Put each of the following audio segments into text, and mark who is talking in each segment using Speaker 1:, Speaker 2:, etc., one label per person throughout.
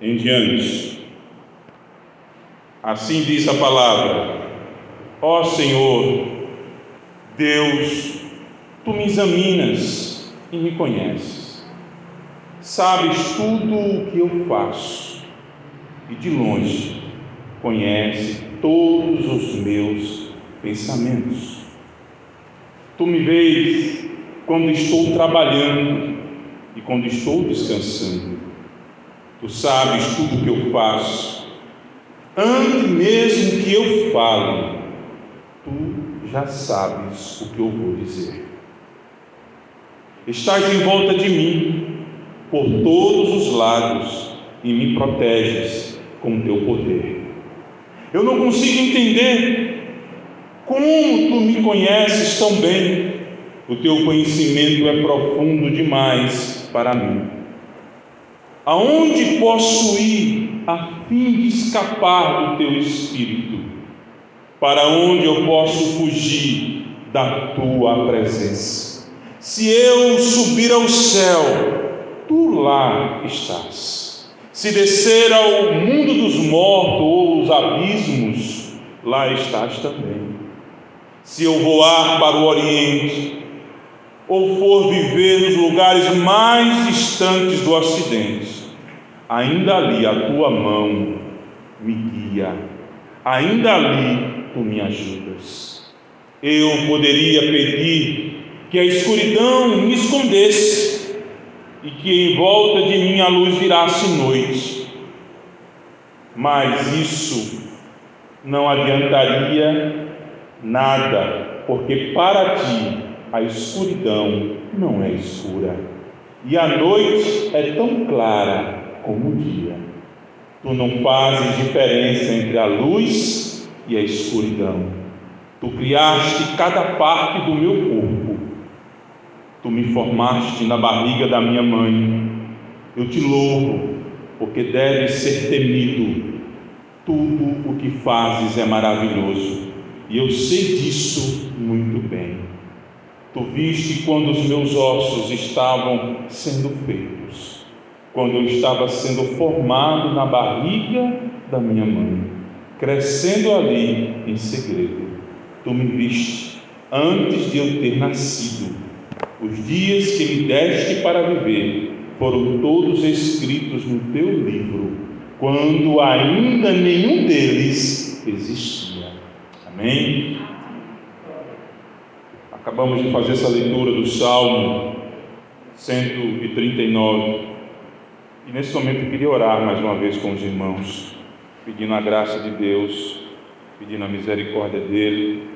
Speaker 1: em diante. Assim diz a palavra: Ó Senhor, Deus, tu me examinas e me conheces. Sabes tudo o que eu faço e de longe conhece todos os meus pensamentos. Tu me vês quando estou trabalhando e quando estou descansando. Tu sabes tudo o que eu faço. Antes mesmo que eu fale, tu já sabes o que eu vou dizer. Estás em volta de mim por todos os lados e me proteges com teu poder. Eu não consigo entender como tu me conheces tão bem. O teu conhecimento é profundo demais para mim. Aonde posso ir a fim de escapar do teu espírito? Para onde eu posso fugir da tua presença? Se eu subir ao céu, tu lá estás. Se descer ao mundo dos mortos ou os abismos, lá estás também. Se eu voar para o Oriente, ou for viver nos lugares mais distantes do Ocidente, ainda ali a tua mão me guia, ainda ali tu me ajudas. Eu poderia pedir que a escuridão me escondesse, e que em volta de mim a luz virasse noite. Mas isso não adiantaria nada, porque para ti a escuridão não é escura, e a noite é tão clara como o dia. Tu não fazes diferença entre a luz e a escuridão. Tu criaste cada parte do meu corpo Tu me formaste na barriga da minha mãe. Eu te louvo, porque deves ser temido. Tudo o que fazes é maravilhoso, e eu sei disso muito bem. Tu viste quando os meus ossos estavam sendo feitos, quando eu estava sendo formado na barriga da minha mãe, crescendo ali em segredo. Tu me viste antes de eu ter nascido os dias que me deste para viver foram todos escritos no teu livro, quando ainda nenhum deles existia. Amém? Acabamos de fazer essa leitura do Salmo 139. E nesse momento eu queria orar mais uma vez com os irmãos, pedindo a graça de Deus, pedindo a misericórdia dEle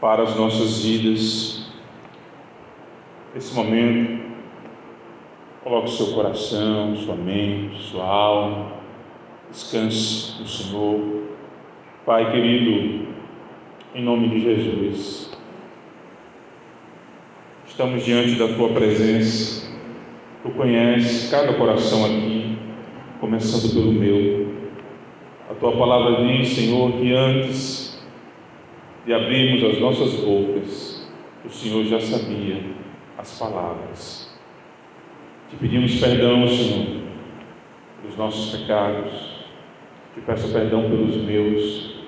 Speaker 1: para as nossas vidas. Nesse momento, coloque seu coração, sua mente, sua alma, descanse no Senhor. Pai querido, em nome de Jesus, estamos diante da tua presença. Tu conheces cada coração aqui, começando pelo meu. A tua palavra diz, Senhor, que antes de abrirmos as nossas bocas, o Senhor já sabia as palavras. Te pedimos perdão, Senhor, pelos nossos pecados, te peço perdão pelos meus,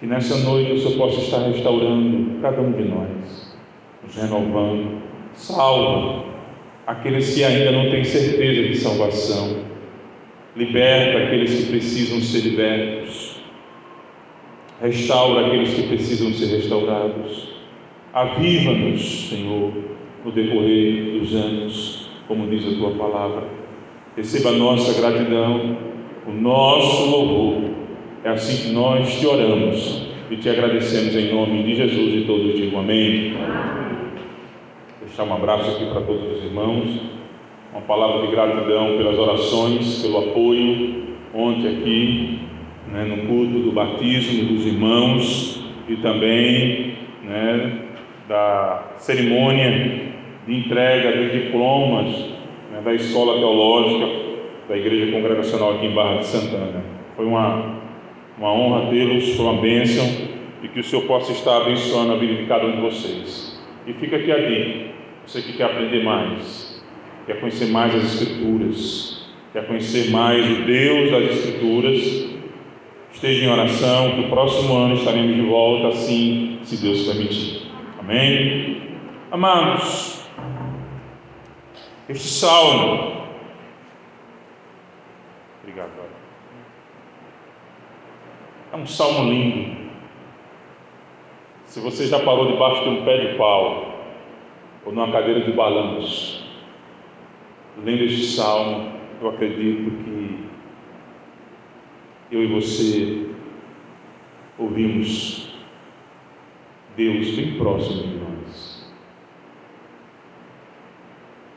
Speaker 1: que nessa noite o Senhor possa estar restaurando cada um de nós, nos renovando, salva aqueles que ainda não têm certeza de salvação, liberta aqueles que precisam ser libertos Restaura aqueles que precisam ser restaurados. Aviva-nos, Senhor, no decorrer dos anos, como diz a tua palavra. Receba a nossa gratidão, o nosso louvor. É assim que nós te oramos e te agradecemos em nome de Jesus e todos digam amém. Deixar um abraço aqui para todos os irmãos, uma palavra de gratidão pelas orações, pelo apoio ontem aqui né, no culto do batismo dos irmãos e também né, da cerimônia de entrega dos diplomas né, da Escola Teológica da Igreja Congregacional aqui em Barra de Santana. Foi uma, uma honra tê-los, foi uma bênção e que o Senhor possa estar abençoando a vida de cada um de vocês. E fica aqui a dica, você que quer aprender mais, quer conhecer mais as Escrituras, quer conhecer mais o Deus das Escrituras, esteja em oração, que o próximo ano estaremos de volta, assim, se Deus permitir. Amém? Amados, este salmo, obrigado, é um salmo lindo. Se você já parou debaixo de um pé de pau ou numa cadeira de balanço, lendo este salmo, eu acredito que eu e você ouvimos Deus bem próximo de nós.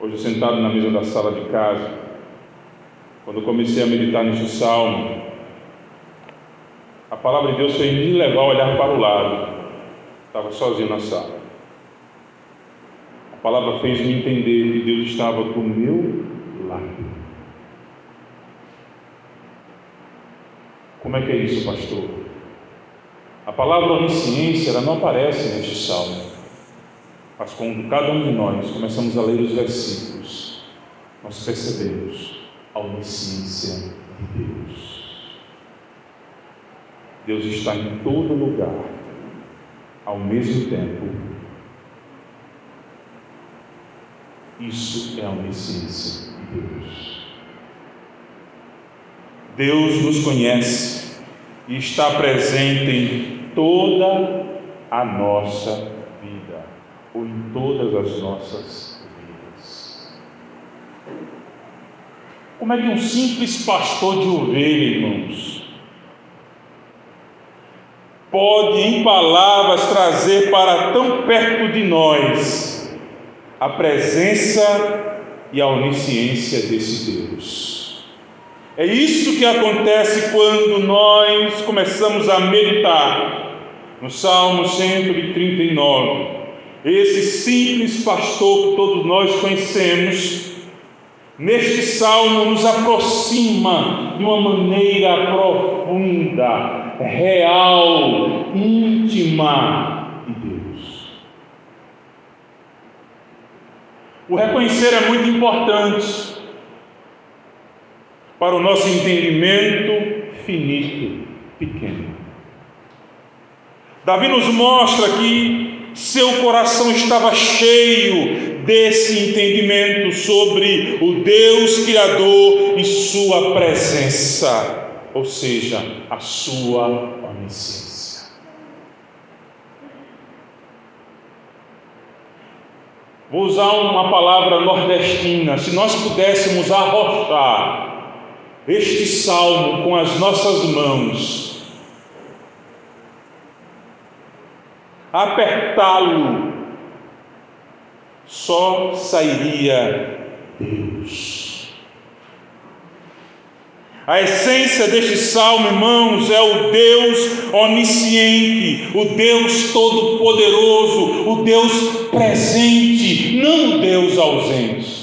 Speaker 1: Hoje, sentado na mesa da sala de casa, quando comecei a meditar neste salmo, a palavra de Deus foi me levar a olhar para o lado. Estava sozinho na sala. A palavra fez me entender que Deus estava do meu lado. Como é que é isso, pastor? A palavra onisciência ela não aparece neste salmo, mas quando cada um de nós começamos a ler os versículos, nós percebemos a onisciência de Deus. Deus está em todo lugar, ao mesmo tempo. Isso é a onisciência de Deus. Deus nos conhece e está presente em toda a nossa vida, ou em todas as nossas vidas. Como é que um simples pastor de ovelha, irmãos, pode em palavras trazer para tão perto de nós a presença e a onisciência desse Deus? É isso que acontece quando nós começamos a meditar no Salmo 139. Esse simples pastor que todos nós conhecemos, neste salmo nos aproxima de uma maneira profunda, real, íntima de Deus. O reconhecer é muito importante para o nosso entendimento finito, pequeno. Davi nos mostra que seu coração estava cheio desse entendimento sobre o Deus Criador e Sua presença, ou seja, a Sua onisciência. Vou usar uma palavra nordestina. Se nós pudéssemos arrochar este salmo com as nossas mãos, apertá-lo, só sairia Deus. A essência deste salmo, irmãos, é o Deus onisciente, o Deus todo-poderoso, o Deus presente, não o Deus ausente.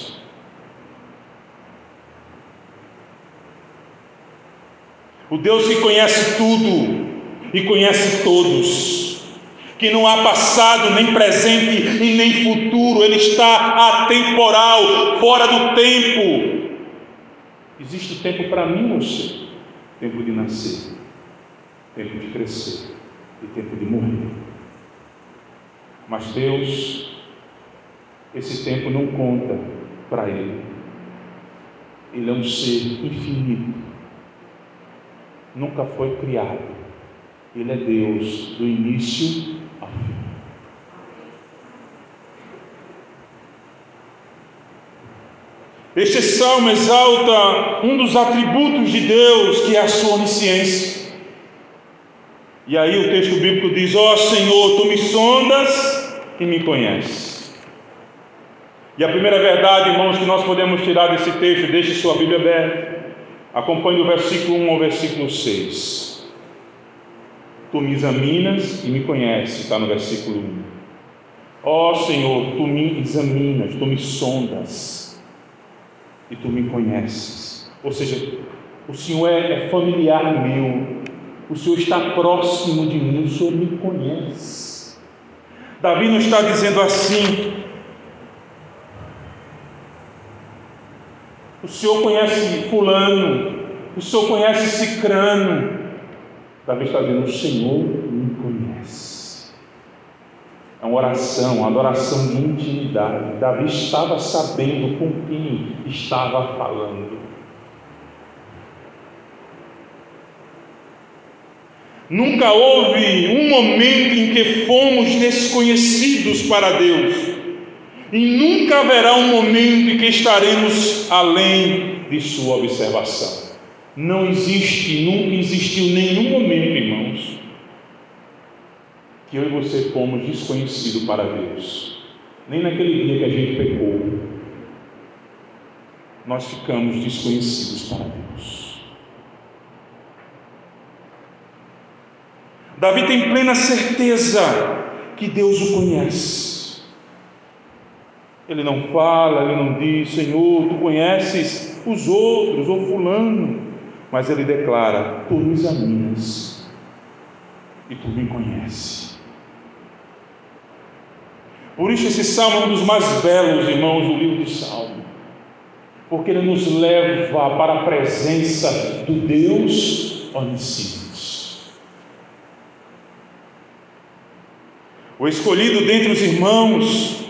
Speaker 1: O Deus que conhece tudo e conhece todos, que não há passado, nem presente e nem futuro, Ele está atemporal, fora do tempo. Existe tempo para mim ou você? Tempo de nascer, tempo de crescer e tempo de morrer. Mas Deus, esse tempo não conta para Ele. Ele é um ser infinito nunca foi criado. Ele é Deus do início ao fim. Este salmo exalta um dos atributos de Deus, que é a sua onisciência. E aí o texto bíblico diz: Ó oh, Senhor, tu me sondas e me conheces. E a primeira verdade, irmãos, que nós podemos tirar desse texto, deixe sua Bíblia aberta Acompanhe do versículo 1 ao versículo 6. Tu me examinas e me conheces, está no versículo 1. Ó oh, Senhor, tu me examinas, tu me sondas e tu me conheces. Ou seja, o Senhor é, é familiar meu, o Senhor está próximo de mim, o Senhor me conhece. Davi não está dizendo assim, O Senhor conhece Fulano, o Senhor conhece Cicrano. Davi está dizendo: O Senhor me conhece. É uma oração, uma adoração de intimidade. Davi estava sabendo com quem estava falando. Nunca houve um momento em que fomos desconhecidos para Deus, e nunca haverá um momento em que estaremos além de Sua observação. Não existe, nunca existiu nenhum momento, irmãos, que eu e você fomos desconhecidos para Deus, nem naquele dia que a gente pecou, nós ficamos desconhecidos para Deus. Davi tem plena certeza que Deus o conhece. Ele não fala, ele não diz, Senhor, tu conheces os outros, ou Fulano, mas ele declara: Tu me examinas e tu me conheces. Por isso, esse salmo é um dos mais belos, irmãos, do livro de Salmo, porque ele nos leva para a presença do Deus onisciente. o escolhido dentre os irmãos,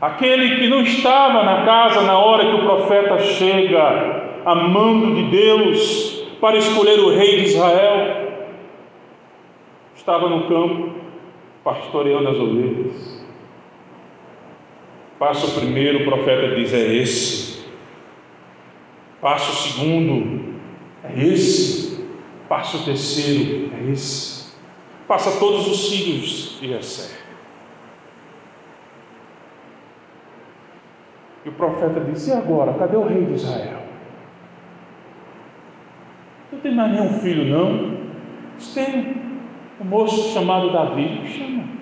Speaker 1: aquele que não estava na casa na hora que o profeta chega, amando de Deus, para escolher o rei de Israel, estava no campo, pastoreando as ovelhas. Passo o primeiro, o profeta diz: É esse. Passo o segundo, é esse. Passo o terceiro, é esse passa todos os filhos de Jessé. E o profeta disse: E agora? Cadê o rei de Israel? Não tem mais nenhum filho, não? Tem um moço chamado Davi. Chama.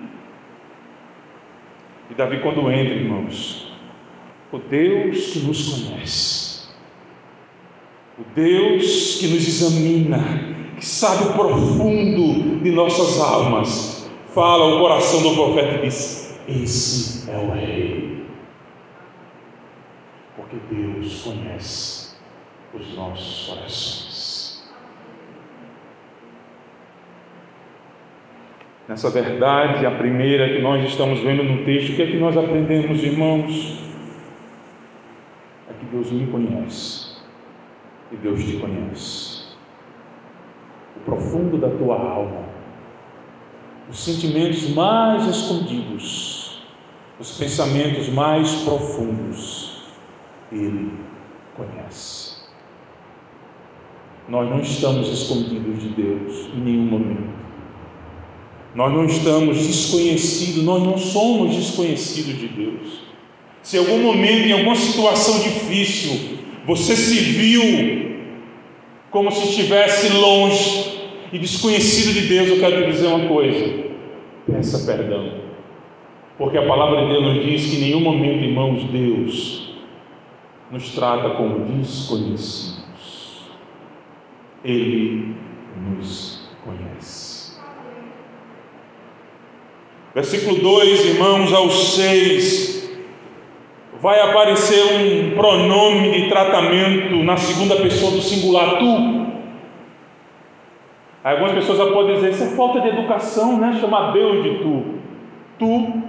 Speaker 1: E Davi, quando entra, irmãos, o Deus que nos conhece, o Deus que nos examina, que sabe o profundo de nossas almas, fala o coração do profeta e diz: Esse é o Rei. Porque Deus conhece os nossos corações. Nessa verdade, a primeira que nós estamos vendo no texto, o que é que nós aprendemos, irmãos? É que Deus me conhece e Deus te conhece profundo da tua alma, os sentimentos mais escondidos, os pensamentos mais profundos, Ele conhece. Nós não estamos escondidos de Deus em nenhum momento. Nós não estamos desconhecidos, nós não somos desconhecidos de Deus. Se em algum momento, em alguma situação difícil, você se viu como se estivesse longe e desconhecido de Deus, eu quero te dizer uma coisa: peça perdão, porque a palavra de Deus nos diz que em nenhum momento, irmãos, Deus nos trata como desconhecidos, Ele nos conhece. Versículo 2, irmãos, ao 6 vai aparecer um pronome de tratamento na segunda pessoa do singular, tu. Algumas pessoas podem dizer, isso é falta de educação, né? Chamar Deus de tu. Tu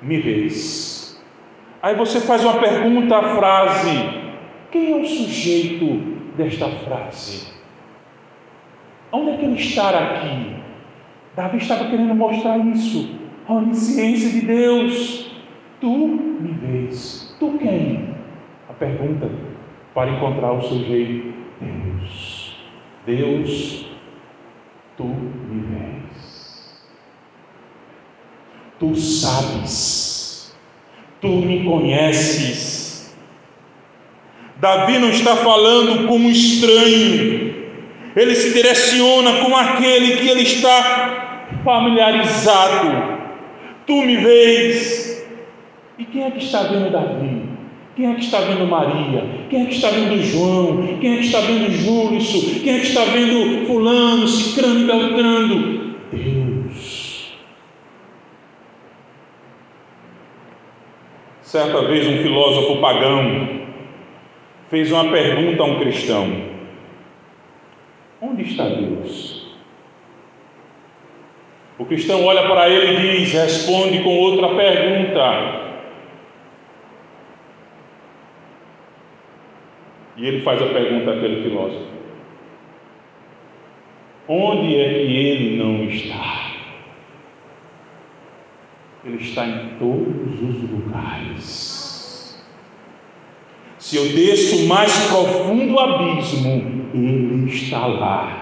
Speaker 1: me vês. Aí você faz uma pergunta à frase: quem é o sujeito desta frase? Onde é que ele está aqui? Davi estava querendo mostrar isso, a onisciência de Deus. Tu me vês. Tu quem? A pergunta para encontrar o sujeito. Deus. Deus, tu me vês. Tu sabes. Tu me conheces. Davi não está falando com um estranho. Ele se direciona com aquele que ele está familiarizado. Tu me vês. E quem é que está vendo Davi? Quem é que está vendo Maria? Quem é que está vendo João? Quem é que está vendo Júlio? Quem é que está vendo Fulano, Cicrano Beltrando? Deus. Certa vez um filósofo pagão fez uma pergunta a um cristão: Onde está Deus? O cristão olha para ele e diz, responde com outra pergunta. E ele faz a pergunta àquele filósofo: Onde é que ele não está? Ele está em todos os lugares. Se eu desço o mais profundo abismo, Ele está lá.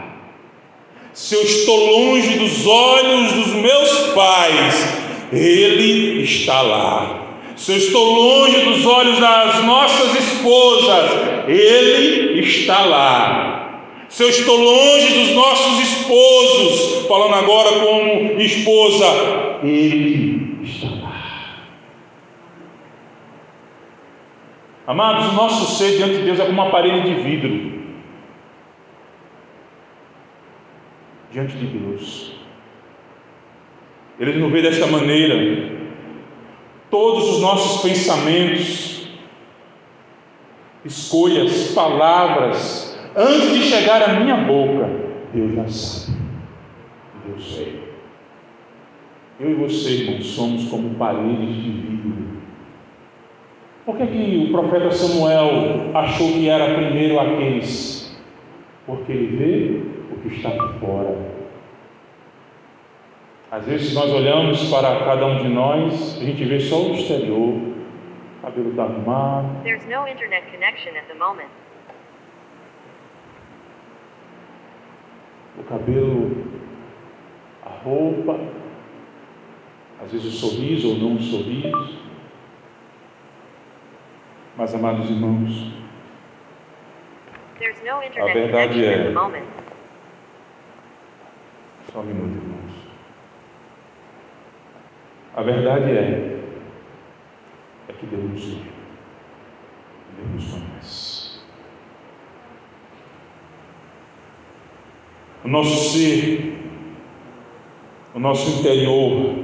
Speaker 1: Se eu estou longe dos olhos dos meus pais, Ele está lá. Se eu estou longe dos olhos das nossas esposas, Ele está lá. Se eu estou longe dos nossos esposos, falando agora como esposa, Ele está lá. Amados, o nosso ser diante de Deus é como uma parede de vidro. Diante de Deus. Ele nos vê desta maneira. Todos os nossos pensamentos, escolhas, palavras, antes de chegar à minha boca, Deus já sabe. Deus vê. Eu e você, irmãos, somos como paredes de vidro. Por que, que o profeta Samuel achou que era primeiro aqueles? Porque ele vê o que está fora. Às vezes nós olhamos para cada um de nós, a gente vê só o exterior, o cabelo está arrumado. There's no internet connection at the moment. O cabelo, a roupa, às vezes o sorriso ou não o sorriso. Mas amados irmãos, a verdade é só um minuto, irmãos. A verdade é, é que Deus nos vê, Deus nos conhece. O nosso ser, o nosso interior,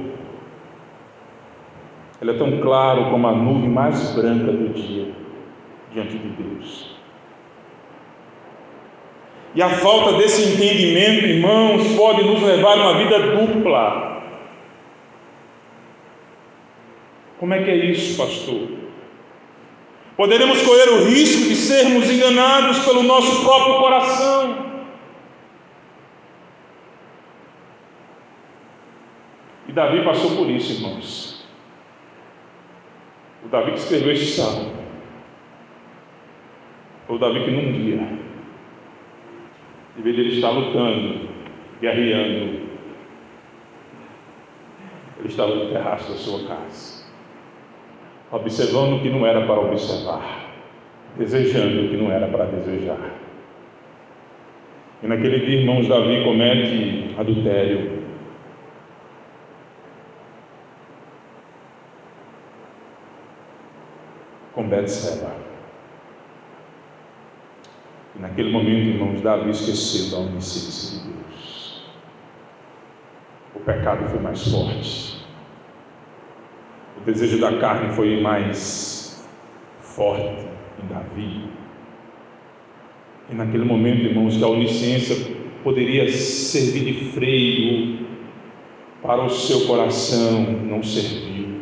Speaker 1: ele é tão claro como a nuvem mais branca do dia diante de Deus. E a falta desse entendimento, irmãos, pode nos levar a uma vida dupla. Como é que é isso, pastor? Poderemos correr o risco de sermos enganados pelo nosso próprio coração. E Davi passou por isso, irmãos. O Davi que escreveu esse salmo. Foi o Davi que num dia em vez de ele estar lutando, guerreando, ele estava no terraço da sua casa, observando o que não era para observar, desejando o que não era para desejar. E naquele dia, irmãos, Davi comete adultério. Com Betseba. Naquele momento, irmãos, Davi esqueceu da onisciência de Deus. O pecado foi mais forte. O desejo da carne foi mais forte em Davi. E naquele momento, irmãos, que a onisciência poderia servir de freio para o seu coração, não serviu.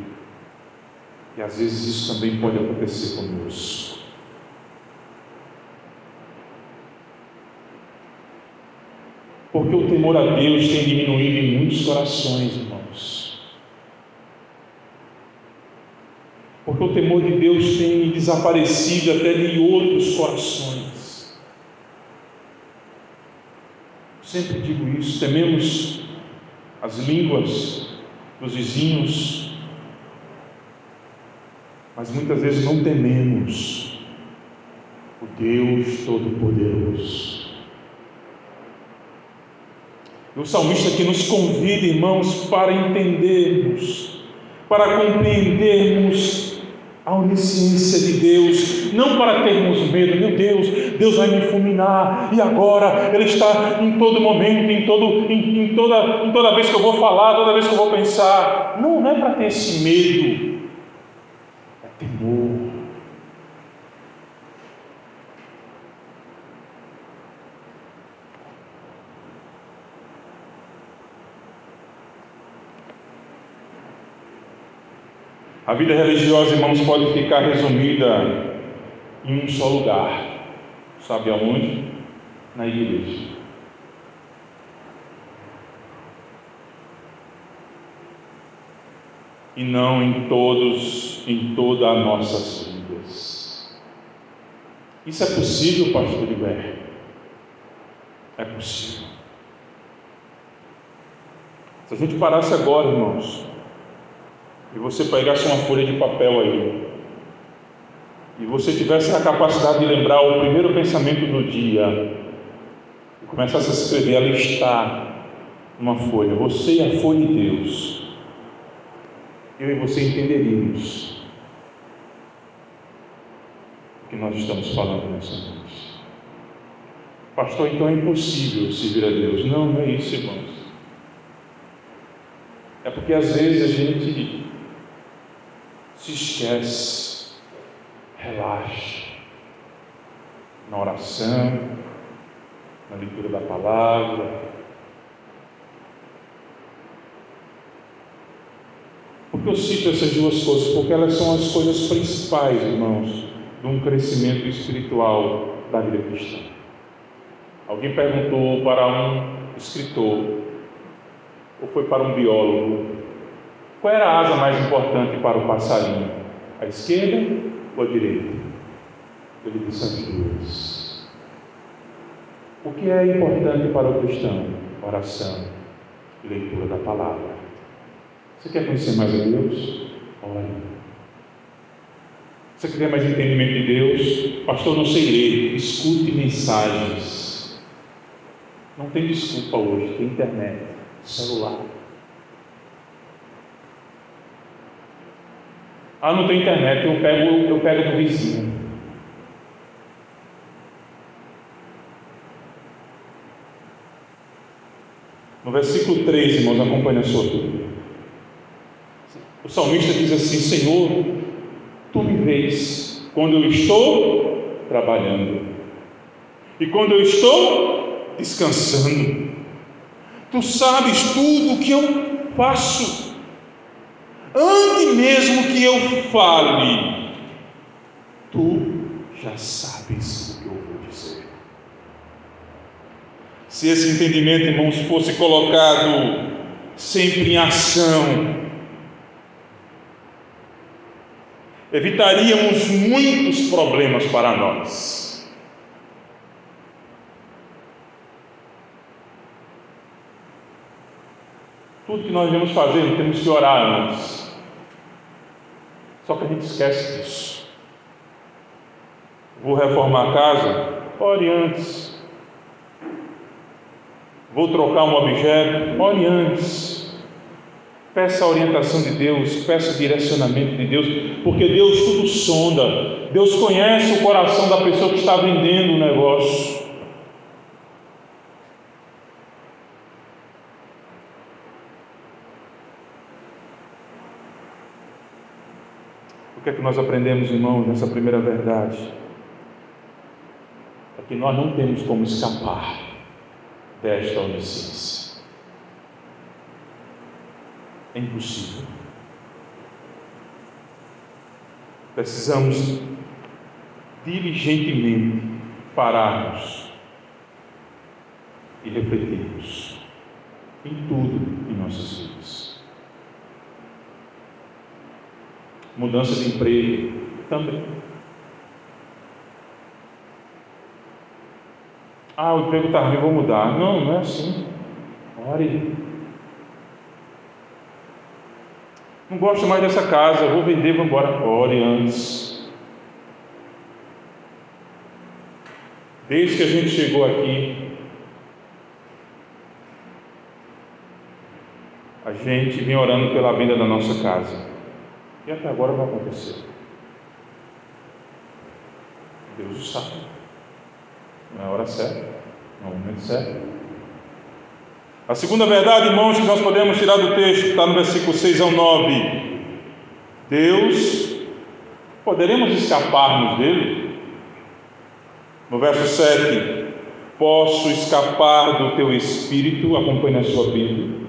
Speaker 1: E às vezes isso também pode acontecer conosco. Porque o temor a Deus tem diminuído em muitos corações, irmãos. Porque o temor de Deus tem desaparecido até de outros corações. Sempre digo isso, tememos as línguas dos vizinhos, mas muitas vezes não tememos o Deus Todo-Poderoso. E o salmista que nos convida, irmãos, para entendermos, para compreendermos a onisciência de Deus, não para termos medo, meu Deus, Deus vai me fulminar, e agora Ele está em todo momento, em, todo, em, em, toda, em toda vez que eu vou falar, toda vez que eu vou pensar. Não, não é para ter esse medo, é temor. A vida religiosa, irmãos, pode ficar resumida em um só lugar. Sabe aonde? Na igreja. E não em todos, em todas as nossas vidas. Isso é possível, pastor Heriberto? É possível. Se a gente parasse agora, irmãos, e você pegasse uma folha de papel aí, e você tivesse a capacidade de lembrar o primeiro pensamento do dia, e começasse a escrever, a listar uma folha, você e a folha de Deus, eu e você entenderíamos o que nós estamos falando nessa noite. Pastor, então é impossível servir a Deus. Não, não é isso, irmãos. É porque às vezes a gente se esquece, relaxa na oração, na leitura da palavra. Por que eu cito essas duas coisas? Porque elas são as coisas principais, irmãos, de um crescimento espiritual da vida cristã. Alguém perguntou para um escritor ou foi para um biólogo? Qual era a asa mais importante para o passarinho? A esquerda ou a direita? Ele disse as duas. O que é importante para o cristão? Oração, leitura da palavra. Você quer conhecer mais a Deus? Ore. Você quer mais entendimento de Deus? Pastor, não sei ler. Escute mensagens. Não tem desculpa hoje, tem internet celular. Ah, não tem internet, eu pego, eu pego do vizinho. No versículo 3, irmãos, acompanha a sua Bíblia. O salmista diz assim: Senhor, tu me vês quando eu estou trabalhando e quando eu estou descansando. Tu sabes tudo o que eu faço. Antes mesmo que eu fale, tu já sabes o que eu vou dizer. Se esse entendimento, irmãos, fosse colocado sempre em ação, evitaríamos muitos problemas para nós. Tudo que nós vamos fazer, temos que orar antes. Só que a gente esquece disso. Vou reformar a casa? Ore antes. Vou trocar um objeto? Ore antes. Peça a orientação de Deus, peça o direcionamento de Deus, porque Deus tudo sonda. Deus conhece o coração da pessoa que está vendendo o negócio. Que é que nós aprendemos, irmãos, nessa primeira verdade? É que nós não temos como escapar desta onisciência. É impossível. Precisamos diligentemente pararmos e refletirmos em tudo em nossas vidas. Mudança de emprego também. Ah, o emprego está ruim, vou mudar. Não, não é assim. Ore. Não gosto mais dessa casa, vou vender, vou embora. Ore antes. Desde que a gente chegou aqui, a gente vem orando pela venda da nossa casa. E até agora não aconteceu. Deus o sabe. Não é hora certa, não é momento certo. A segunda verdade, irmãos, que nós podemos tirar do texto, está no versículo 6 ao 9. Deus, poderemos escaparmos dele? No verso 7, posso escapar do teu espírito, acompanhe a sua Bíblia.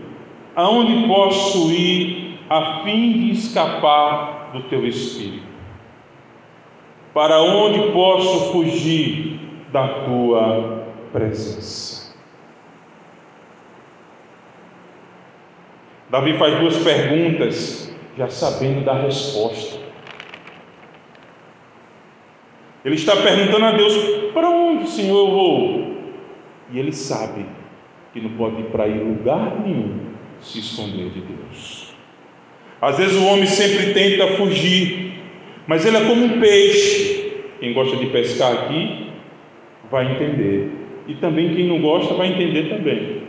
Speaker 1: Aonde posso ir a fim de escapar do teu espírito? Para onde posso fugir da tua presença? Davi faz duas perguntas, já sabendo da resposta. Ele está perguntando a Deus: para onde, Senhor, eu vou? E ele sabe que não pode ir para ir lugar nenhum se esconder de Deus. Às vezes o homem sempre tenta fugir, mas ele é como um peixe. Quem gosta de pescar aqui vai entender, e também quem não gosta vai entender também.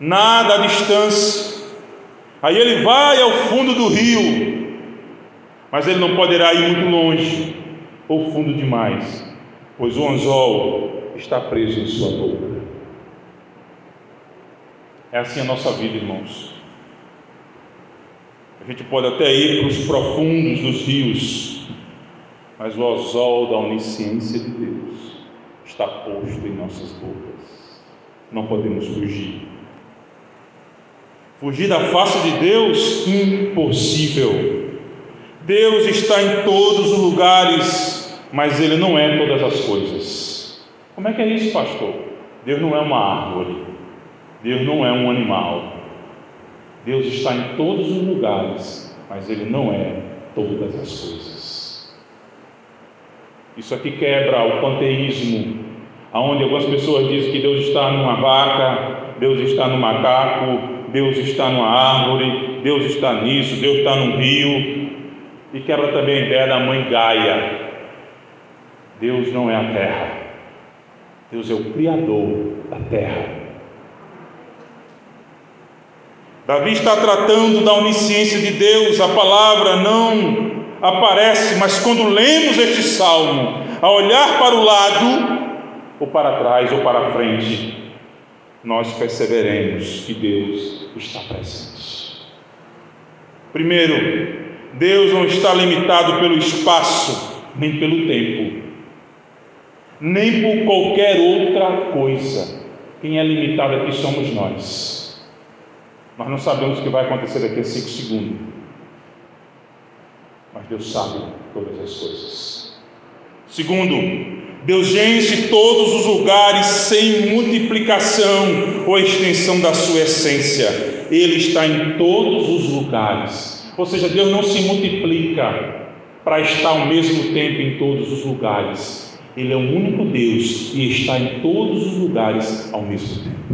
Speaker 1: Nada à distância. Aí ele vai ao fundo do rio, mas ele não poderá ir muito longe ou fundo demais, pois o anzol está preso em sua boca. É assim a nossa vida, irmãos. A gente pode até ir para os profundos dos rios, mas o anzol da onisciência de Deus está posto em nossas bocas. Não podemos fugir. Fugir da face de Deus? Impossível. Deus está em todos os lugares, mas Ele não é todas as coisas. Como é que é isso, pastor? Deus não é uma árvore, Deus não é um animal. Deus está em todos os lugares, mas Ele não é todas as coisas. Isso aqui quebra o panteísmo, aonde algumas pessoas dizem que Deus está numa vaca, Deus está no macaco, Deus está numa árvore, Deus está nisso, Deus está num rio, e quebra também a ideia da mãe Gaia. Deus não é a terra, Deus é o Criador da terra. Davi está tratando da onisciência de Deus, a palavra não aparece, mas quando lemos este salmo, a olhar para o lado, ou para trás, ou para frente, nós perceberemos que Deus está presente. Primeiro, Deus não está limitado pelo espaço, nem pelo tempo, nem por qualquer outra coisa. Quem é limitado aqui somos nós. Nós não sabemos o que vai acontecer daqui a cinco segundos, mas Deus sabe todas as coisas. Segundo, Deus enche todos os lugares sem multiplicação ou extensão da sua essência. Ele está em todos os lugares ou seja, Deus não se multiplica para estar ao mesmo tempo em todos os lugares. Ele é o único Deus e está em todos os lugares ao mesmo tempo.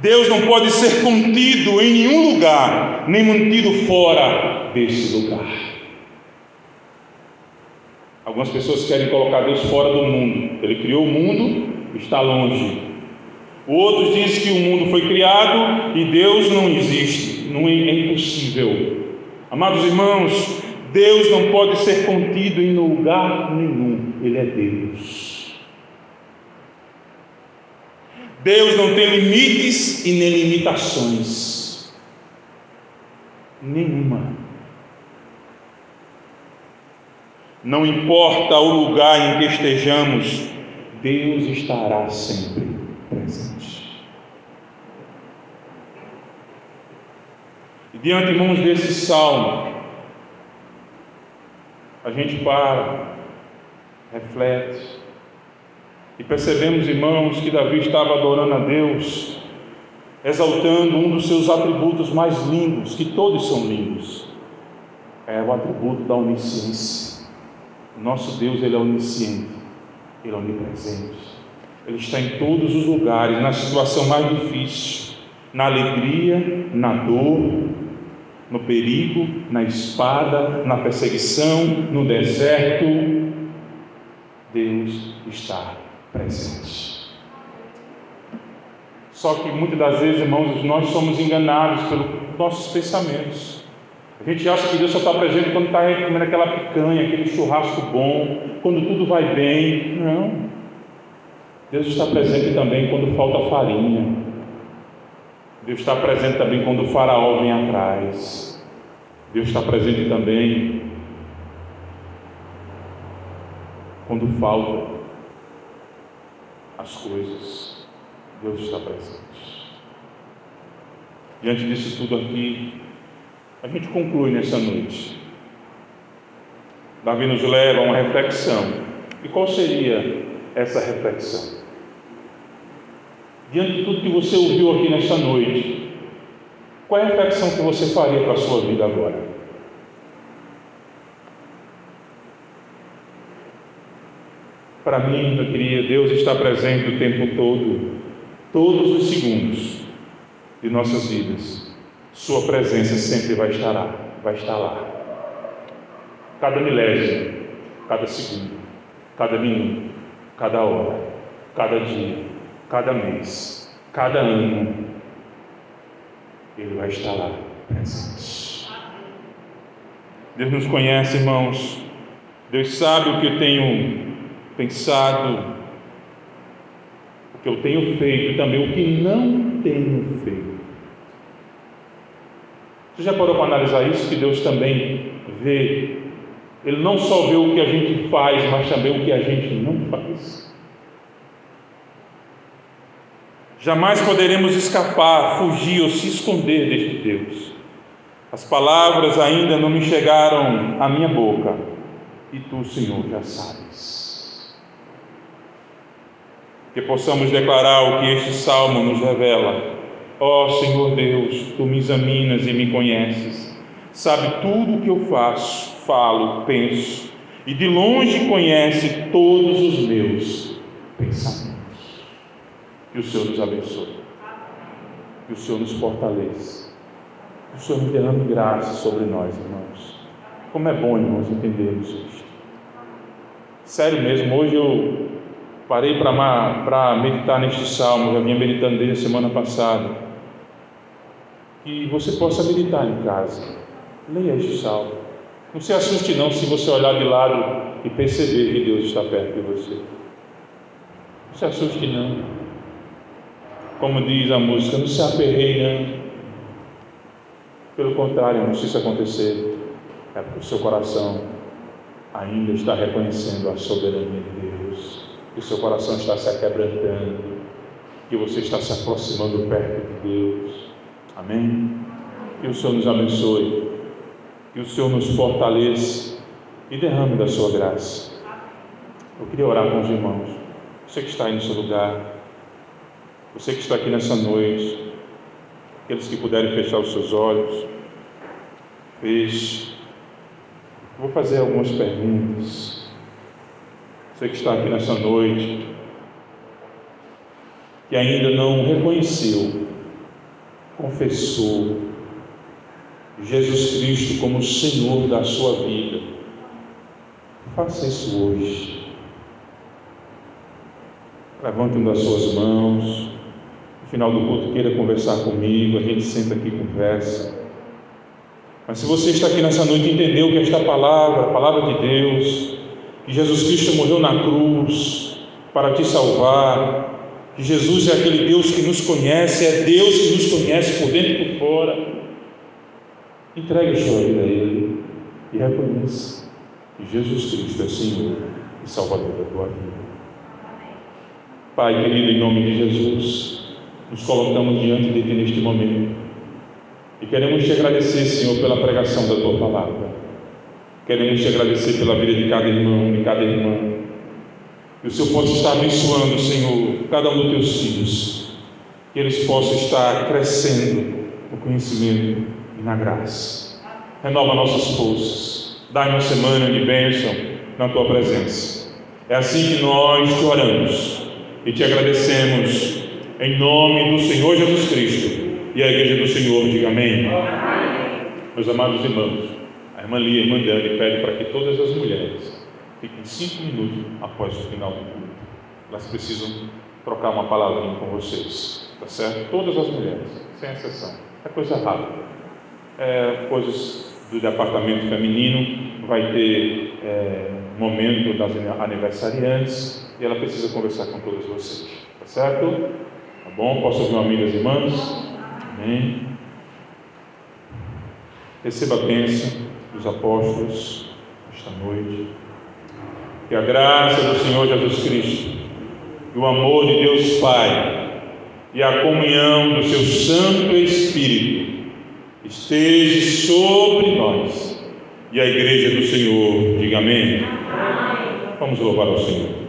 Speaker 1: Deus não pode ser contido em nenhum lugar, nem mantido fora desse lugar. Algumas pessoas querem colocar Deus fora do mundo. Ele criou o mundo, está longe. Outros dizem que o mundo foi criado e Deus não existe, não é, é impossível. Amados irmãos, Deus não pode ser contido em lugar nenhum, Ele é Deus. Deus não tem limites e nem limitações, nenhuma. Não importa o lugar em que estejamos, Deus estará sempre presente. E diante, irmãos, desse salmo, a gente para, reflete, e percebemos, irmãos, que Davi estava adorando a Deus, exaltando um dos seus atributos mais lindos, que todos são lindos, é o atributo da onisciência. Nosso Deus, Ele é onisciente, Ele é onipresente, Ele está em todos os lugares, na situação mais difícil, na alegria, na dor, no perigo, na espada, na perseguição, no deserto, Deus está presente. Só que muitas das vezes, irmãos, nós somos enganados pelos nossos pensamentos. A gente acha que Deus só está presente quando está comendo aquela picanha, aquele churrasco bom, quando tudo vai bem. Não. Deus está presente também quando falta farinha, Deus está presente também quando o faraó vem atrás. Deus está presente também quando falta as coisas. Deus está presente. Diante disso tudo aqui, a gente conclui nessa noite. Davi nos leva a uma reflexão. E qual seria essa reflexão? Diante de tudo que você ouviu aqui nesta noite, qual é a reflexão que você faria para a sua vida agora? Para mim, eu queria, Deus está presente o tempo todo, todos os segundos de nossas vidas. Sua presença sempre vai estar lá, vai estar lá. Cada milésimo, cada segundo, cada minuto, cada hora, cada dia, cada mês, cada ano, Ele vai estar lá presente. Deus nos conhece, irmãos. Deus sabe o que eu tenho pensado, o que eu tenho feito, também o que não tenho feito. Você já parou para analisar isso? Que Deus também vê. Ele não só vê o que a gente faz, mas também o que a gente não faz. Jamais poderemos escapar, fugir ou se esconder deste Deus. As palavras ainda não me chegaram à minha boca, e tu, Senhor, já sabes que possamos declarar o que este salmo nos revela. Ó oh, Senhor Deus, tu me examinas e me conheces, sabe tudo o que eu faço, falo, penso, e de longe conhece todos os meus pensamentos. Que o Senhor nos abençoe, que o Senhor nos fortaleça, que o Senhor nos derrame graça sobre nós, irmãos. Como é bom, irmãos, entendermos isto. Sério mesmo, hoje eu Parei para meditar neste salmo, já vinha meditando desde a semana passada. Que você possa meditar em casa. Leia este salmo. Não se assuste não se você olhar de lado e perceber que Deus está perto de você. Não se assuste não. Como diz a música, não se aperreie não. Pelo contrário, se isso acontecer, é porque o seu coração ainda está reconhecendo a soberania de Deus o seu coração está se aquebrantando, que você está se aproximando perto de Deus. Amém? Que o Senhor nos abençoe, que o Senhor nos fortaleça e derrame da sua graça. Eu queria orar com os irmãos. Você que está aí no seu lugar, você que está aqui nessa noite, aqueles que puderem fechar os seus olhos, feche. Vou fazer algumas perguntas. Você que está aqui nessa noite, que ainda não reconheceu, confessou Jesus Cristo como Senhor da sua vida, faça isso hoje. Levante uma das suas mãos. No final do culto, queira conversar comigo. A gente senta aqui e conversa. Mas se você está aqui nessa noite e entendeu que esta palavra, a palavra de Deus, que Jesus Cristo morreu na cruz para te salvar, que Jesus é aquele Deus que nos conhece, é Deus que nos conhece por dentro e por fora. Entregue a sua vida a Ele e reconheça que Jesus Cristo é Senhor e Salvador da tua vida. Pai querido, em nome de Jesus, nos colocamos diante de Ti neste momento e queremos te agradecer, Senhor, pela pregação da Tua palavra. Queremos te agradecer pela vida de cada irmão, de cada irmã. Que o Senhor possa estar abençoando, Senhor, cada um dos teus filhos. Que eles possam estar crescendo no conhecimento e na graça. Renova nossas forças. Dá uma semana de bênção na tua presença. É assim que nós te oramos e te agradecemos em nome do Senhor Jesus Cristo. E a igreja do Senhor diga amém. Meus amados irmãos, irmã Lia, irmã Dani, pede para que todas as mulheres fiquem cinco minutos após o final do culto. Elas precisam trocar uma palavrinha com vocês, tá certo? Todas as mulheres, sem exceção. É coisa rápida. É, coisas do departamento feminino, vai ter é, momento das aniversariantes e ela precisa conversar com todas vocês, tá certo? Tá bom? Posso ouvir um amigo das irmãs? Amém. Receba a bênção dos apóstolos esta noite. Que a graça do Senhor Jesus Cristo, e o amor de Deus Pai, e a comunhão do seu Santo Espírito esteja sobre nós. E a igreja do Senhor diga amém. Vamos louvar ao Senhor.